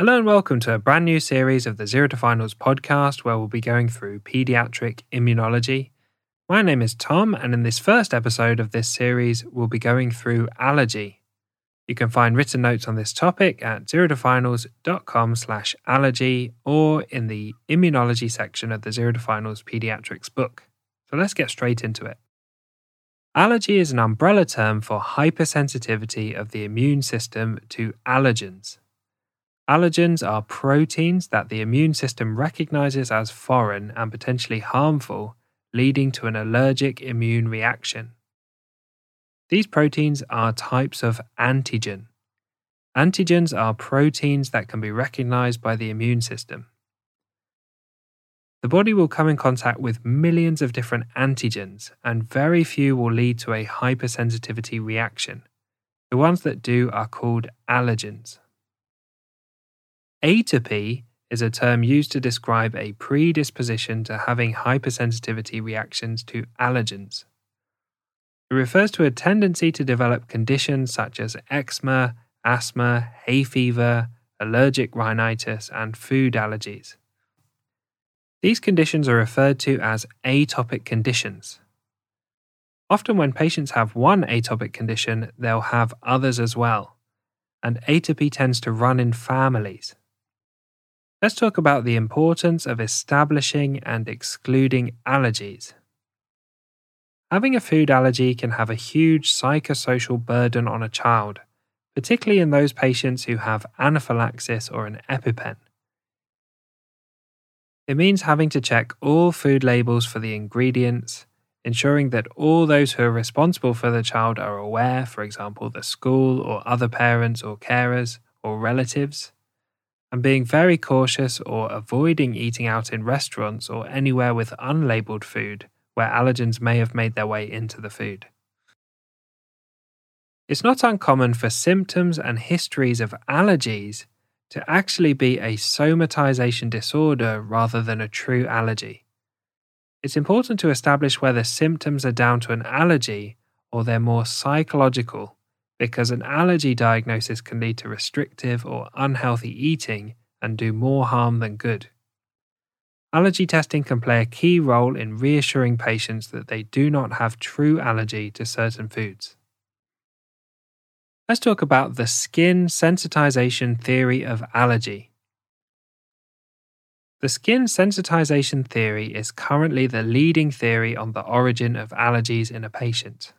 Hello and welcome to a brand new series of the Zero to Finals podcast where we'll be going through pediatric immunology. My name is Tom, and in this first episode of this series, we'll be going through allergy. You can find written notes on this topic at zerotofinals.com slash allergy or in the immunology section of the Zero to Finals pediatrics book. So let's get straight into it. Allergy is an umbrella term for hypersensitivity of the immune system to allergens. Allergens are proteins that the immune system recognizes as foreign and potentially harmful, leading to an allergic immune reaction. These proteins are types of antigen. Antigens are proteins that can be recognized by the immune system. The body will come in contact with millions of different antigens, and very few will lead to a hypersensitivity reaction. The ones that do are called allergens. Atopy is a term used to describe a predisposition to having hypersensitivity reactions to allergens. It refers to a tendency to develop conditions such as eczema, asthma, hay fever, allergic rhinitis, and food allergies. These conditions are referred to as atopic conditions. Often, when patients have one atopic condition, they'll have others as well, and atopy tends to run in families. Let's talk about the importance of establishing and excluding allergies. Having a food allergy can have a huge psychosocial burden on a child, particularly in those patients who have anaphylaxis or an EpiPen. It means having to check all food labels for the ingredients, ensuring that all those who are responsible for the child are aware, for example, the school or other parents or carers or relatives and being very cautious or avoiding eating out in restaurants or anywhere with unlabeled food where allergens may have made their way into the food. It's not uncommon for symptoms and histories of allergies to actually be a somatization disorder rather than a true allergy. It's important to establish whether symptoms are down to an allergy or they're more psychological because an allergy diagnosis can lead to restrictive or unhealthy eating and do more harm than good. Allergy testing can play a key role in reassuring patients that they do not have true allergy to certain foods. Let's talk about the skin sensitization theory of allergy. The skin sensitization theory is currently the leading theory on the origin of allergies in a patient.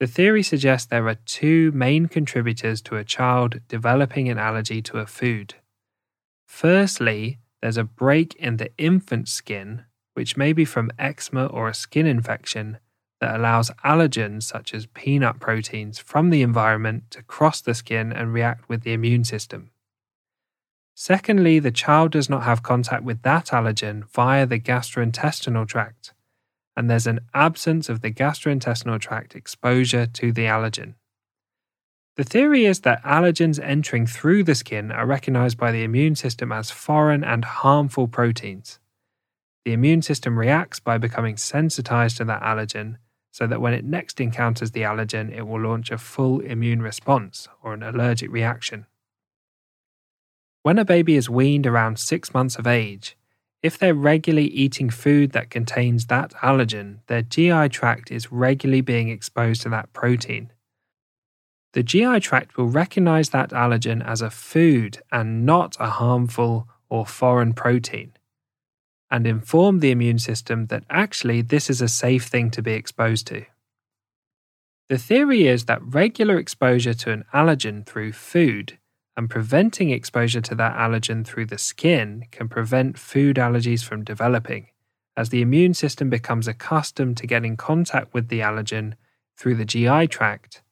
The theory suggests there are two main contributors to a child developing an allergy to a food. Firstly, there's a break in the infant skin, which may be from eczema or a skin infection, that allows allergens such as peanut proteins from the environment to cross the skin and react with the immune system. Secondly, the child does not have contact with that allergen via the gastrointestinal tract, and there's an absence of the gastrointestinal tract exposure to the allergen. The theory is that allergens entering through the skin are recognized by the immune system as foreign and harmful proteins. The immune system reacts by becoming sensitized to that allergen so that when it next encounters the allergen, it will launch a full immune response or an allergic reaction. When a baby is weaned around six months of age, if they're regularly eating food that contains that allergen, their GI tract is regularly being exposed to that protein. The GI tract will recognize that allergen as a food and not a harmful or foreign protein, and inform the immune system that actually this is a safe thing to be exposed to. The theory is that regular exposure to an allergen through food and preventing exposure to that allergen through the skin can prevent food allergies from developing, as the immune system becomes accustomed to getting contact with the allergen through the GI tract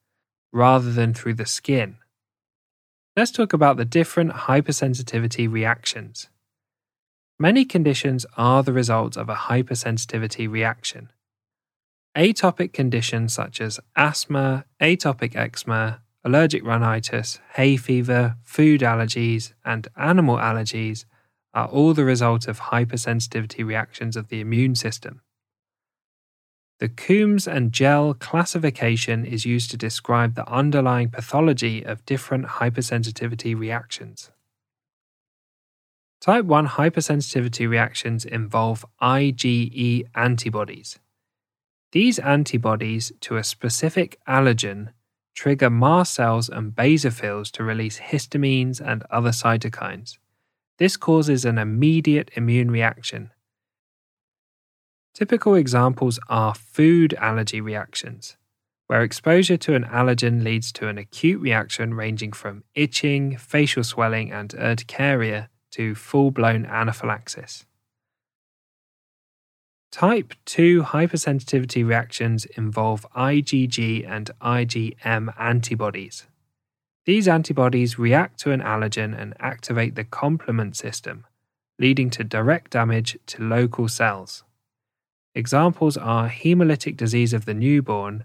rather than through the skin. Let's talk about the different hypersensitivity reactions. Many conditions are the result of a hypersensitivity reaction. Atopic conditions such as asthma, atopic eczema, allergic rhinitis, hay fever, food allergies, and animal allergies are all the result of hypersensitivity reactions of the immune system. The Coombs and Gell classification is used to describe the underlying pathology of different hypersensitivity reactions. Type 1 hypersensitivity reactions involve IgE antibodies. These antibodies to a specific allergen trigger mast cells and basophils to release histamines and other cytokines. This causes an immediate immune reaction. Typical examples are food allergy reactions, where exposure to an allergen leads to an acute reaction ranging from itching, facial swelling, and urticaria to full blown anaphylaxis. Type 2 hypersensitivity reactions involve IgG and IgM antibodies. These antibodies react to an allergen and activate the complement system, leading to direct damage to local cells. Examples are hemolytic disease of the newborn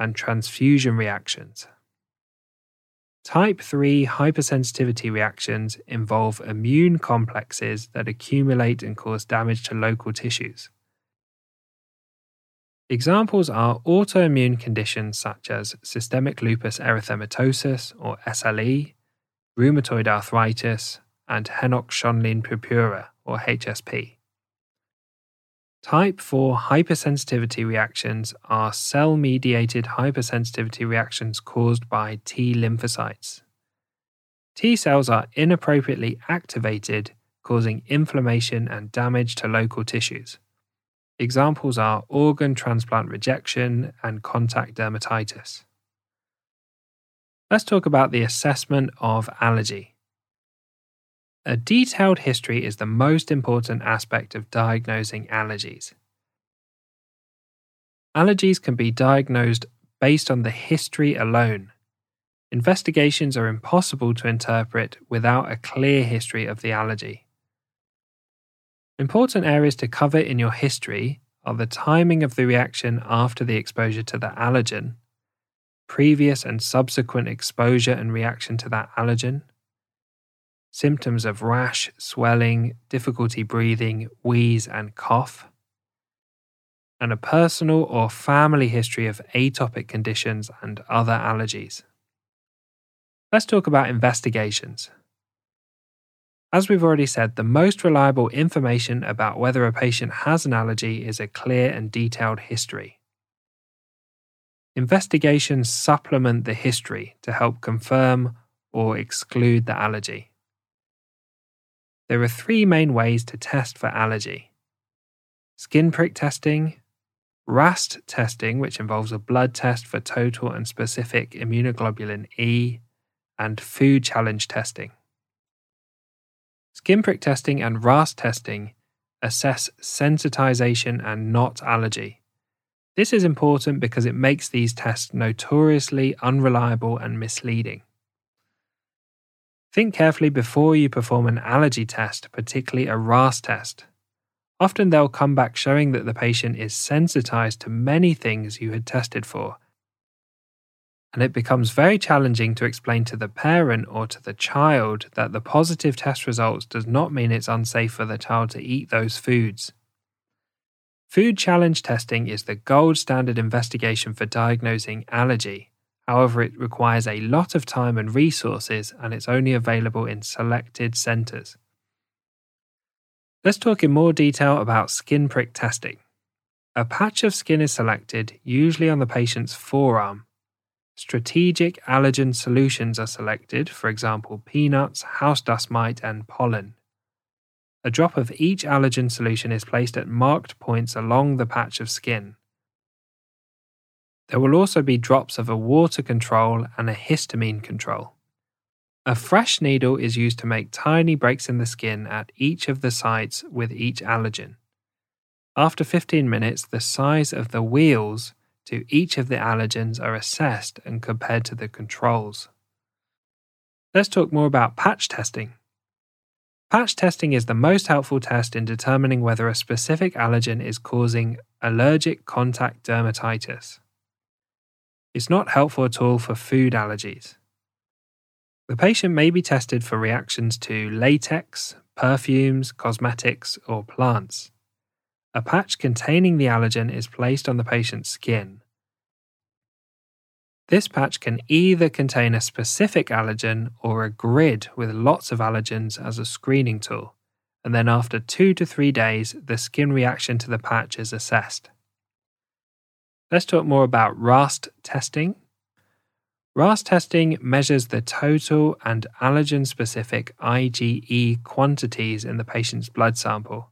and transfusion reactions. Type 3 hypersensitivity reactions involve immune complexes that accumulate and cause damage to local tissues. Examples are autoimmune conditions such as systemic lupus erythematosus or SLE, rheumatoid arthritis, and Henoch-Schönlein purpura or HSP. Type 4 hypersensitivity reactions are cell mediated hypersensitivity reactions caused by T lymphocytes. T cells are inappropriately activated, causing inflammation and damage to local tissues. Examples are organ transplant rejection and contact dermatitis. Let's talk about the assessment of allergy. A detailed history is the most important aspect of diagnosing allergies. Allergies can be diagnosed based on the history alone. Investigations are impossible to interpret without a clear history of the allergy. Important areas to cover in your history are the timing of the reaction after the exposure to the allergen, previous and subsequent exposure and reaction to that allergen, symptoms of rash, swelling, difficulty breathing, wheeze, and cough, and a personal or family history of atopic conditions and other allergies. Let's talk about investigations. As we've already said, the most reliable information about whether a patient has an allergy is a clear and detailed history. Investigations supplement the history to help confirm or exclude the allergy. There are three main ways to test for allergy skin prick testing, RAST testing, which involves a blood test for total and specific immunoglobulin E, and food challenge testing. Skin prick testing and RAST testing assess sensitization and not allergy. This is important because it makes these tests notoriously unreliable and misleading. Think carefully before you perform an allergy test, particularly a RAST test. Often they'll come back showing that the patient is sensitized to many things you had tested for, and it becomes very challenging to explain to the parent or to the child that the positive test results does not mean it's unsafe for the child to eat those foods. Food challenge testing is the gold standard investigation for diagnosing allergy. However, it requires a lot of time and resources and it's only available in selected centres. Let's talk in more detail about skin prick testing. A patch of skin is selected, usually on the patient's forearm, Strategic allergen solutions are selected, for example, peanuts, house dust mite, and pollen. A drop of each allergen solution is placed at marked points along the patch of skin. There will also be drops of a water control and a histamine control. A fresh needle is used to make tiny breaks in the skin at each of the sites with each allergen. After 15 minutes, the size of the wheals to each of the allergens are assessed and compared to the controls. Let's talk more about patch testing. Patch testing is the most helpful test in determining whether a specific allergen is causing allergic contact dermatitis. It's not helpful at all for food allergies. The patient may be tested for reactions to latex, perfumes, cosmetics, or plants. A patch containing the allergen is placed on the patient's skin. This patch can either contain a specific allergen or a grid with lots of allergens as a screening tool. and then after two to three days, the skin reaction to the patch is assessed. Let's talk more about RAST testing. RAST testing measures the total and allergen specific IgE quantities in the patient's blood sample.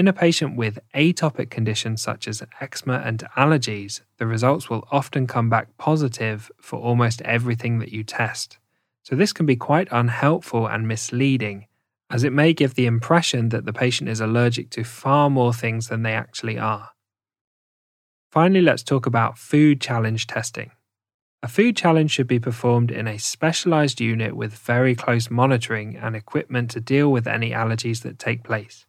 In a patient with atopic conditions such as eczema and allergies, the results will often come back positive for almost everything that you test. So, this can be quite unhelpful and misleading, as it may give the impression that the patient is allergic to far more things than they actually are. Finally, let's talk about food challenge testing. A food challenge should be performed in a specialized unit with very close monitoring and equipment to deal with any allergies that take place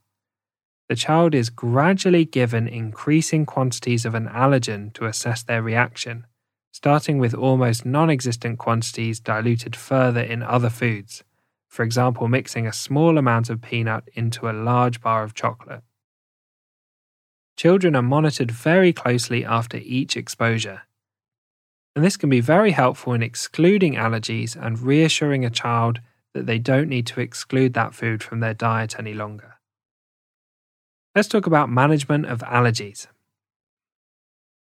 the child is gradually given increasing quantities of an allergen to assess their reaction, starting with almost non existent quantities diluted further in other foods, for example, mixing a small amount of peanut into a large bar of chocolate. Children are monitored very closely after each exposure. And this can be very helpful in excluding allergies and reassuring a child that they don't need to exclude that food from their diet any longer. Let's talk about management of allergies.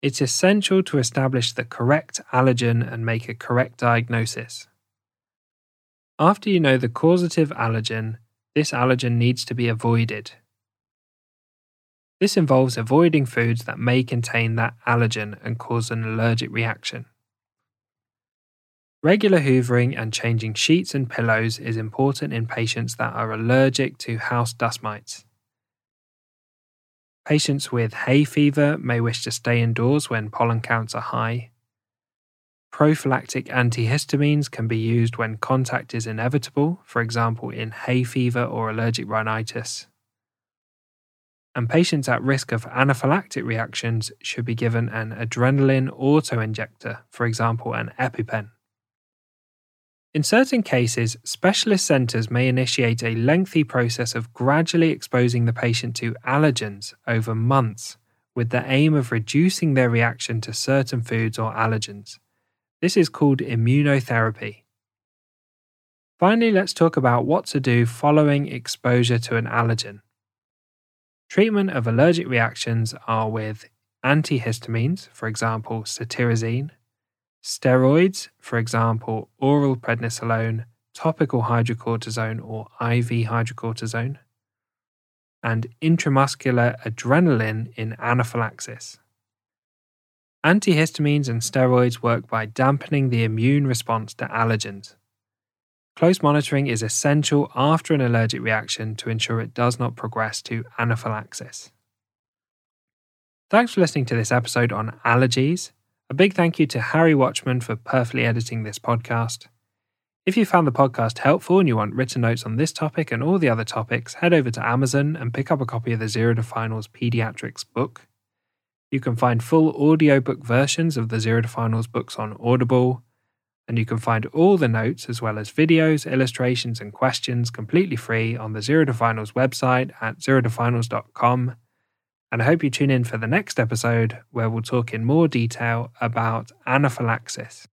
It's essential to establish the correct allergen and make a correct diagnosis. After you know the causative allergen, this allergen needs to be avoided. This involves avoiding foods that may contain that allergen and cause an allergic reaction. Regular hoovering and changing sheets and pillows is important in patients that are allergic to house dust mites. Patients with hay fever may wish to stay indoors when pollen counts are high. Prophylactic antihistamines can be used when contact is inevitable, for example, in hay fever or allergic rhinitis. And patients at risk of anaphylactic reactions should be given an adrenaline autoinjector, for example, an EpiPen. In certain cases, specialist centres may initiate a lengthy process of gradually exposing the patient to allergens over months with the aim of reducing their reaction to certain foods or allergens. This is called immunotherapy. Finally, let's talk about what to do following exposure to an allergen. Treatment of allergic reactions are with antihistamines, for example, cetirizine, Steroids, for example, oral prednisolone, topical hydrocortisone or IV hydrocortisone, and intramuscular adrenaline in anaphylaxis. Antihistamines and steroids work by dampening the immune response to allergens. Close monitoring is essential after an allergic reaction to ensure it does not progress to anaphylaxis. Thanks for listening to this episode on allergies. A big thank you to Harry Watchman for perfectly editing this podcast. If you found the podcast helpful and you want written notes on this topic and all the other topics, head over to Amazon and pick up a copy of the Zero to Finals Pediatrics book. You can find full audiobook versions of the Zero to Finals books on Audible, and you can find all the notes as well as videos, illustrations, and questions completely free on the Zero to Finals website at zerotofinals.com and I hope you tune in for the next episode where we'll talk in more detail about anaphylaxis.